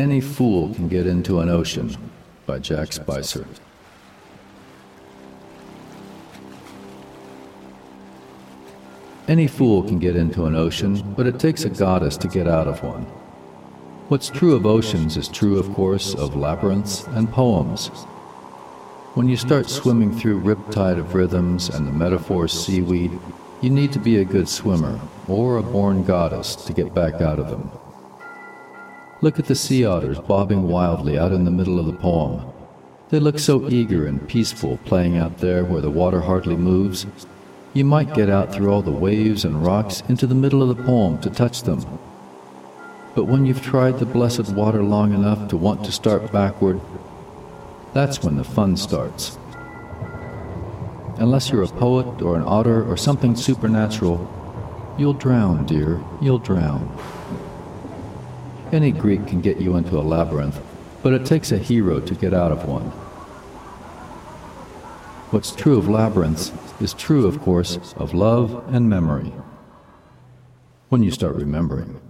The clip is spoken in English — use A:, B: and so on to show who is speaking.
A: Any Fool Can Get Into an Ocean by Jack Spicer. Any fool can get into an ocean, but it takes a goddess to get out of one. What's true of oceans is true, of course, of labyrinths and poems. When you start swimming through riptide of rhythms and the metaphor seaweed, you need to be a good swimmer or a born goddess to get back out of them. Look at the sea otters bobbing wildly out in the middle of the poem. They look so eager and peaceful playing out there where the water hardly moves. You might get out through all the waves and rocks into the middle of the poem to touch them. But when you've tried the blessed water long enough to want to start backward, that's when the fun starts. Unless you're a poet or an otter or something supernatural, you'll drown, dear, you'll drown. Any Greek can get you into a labyrinth, but it takes a hero to get out of one. What's true of labyrinths is true, of course, of love and memory. When you start remembering.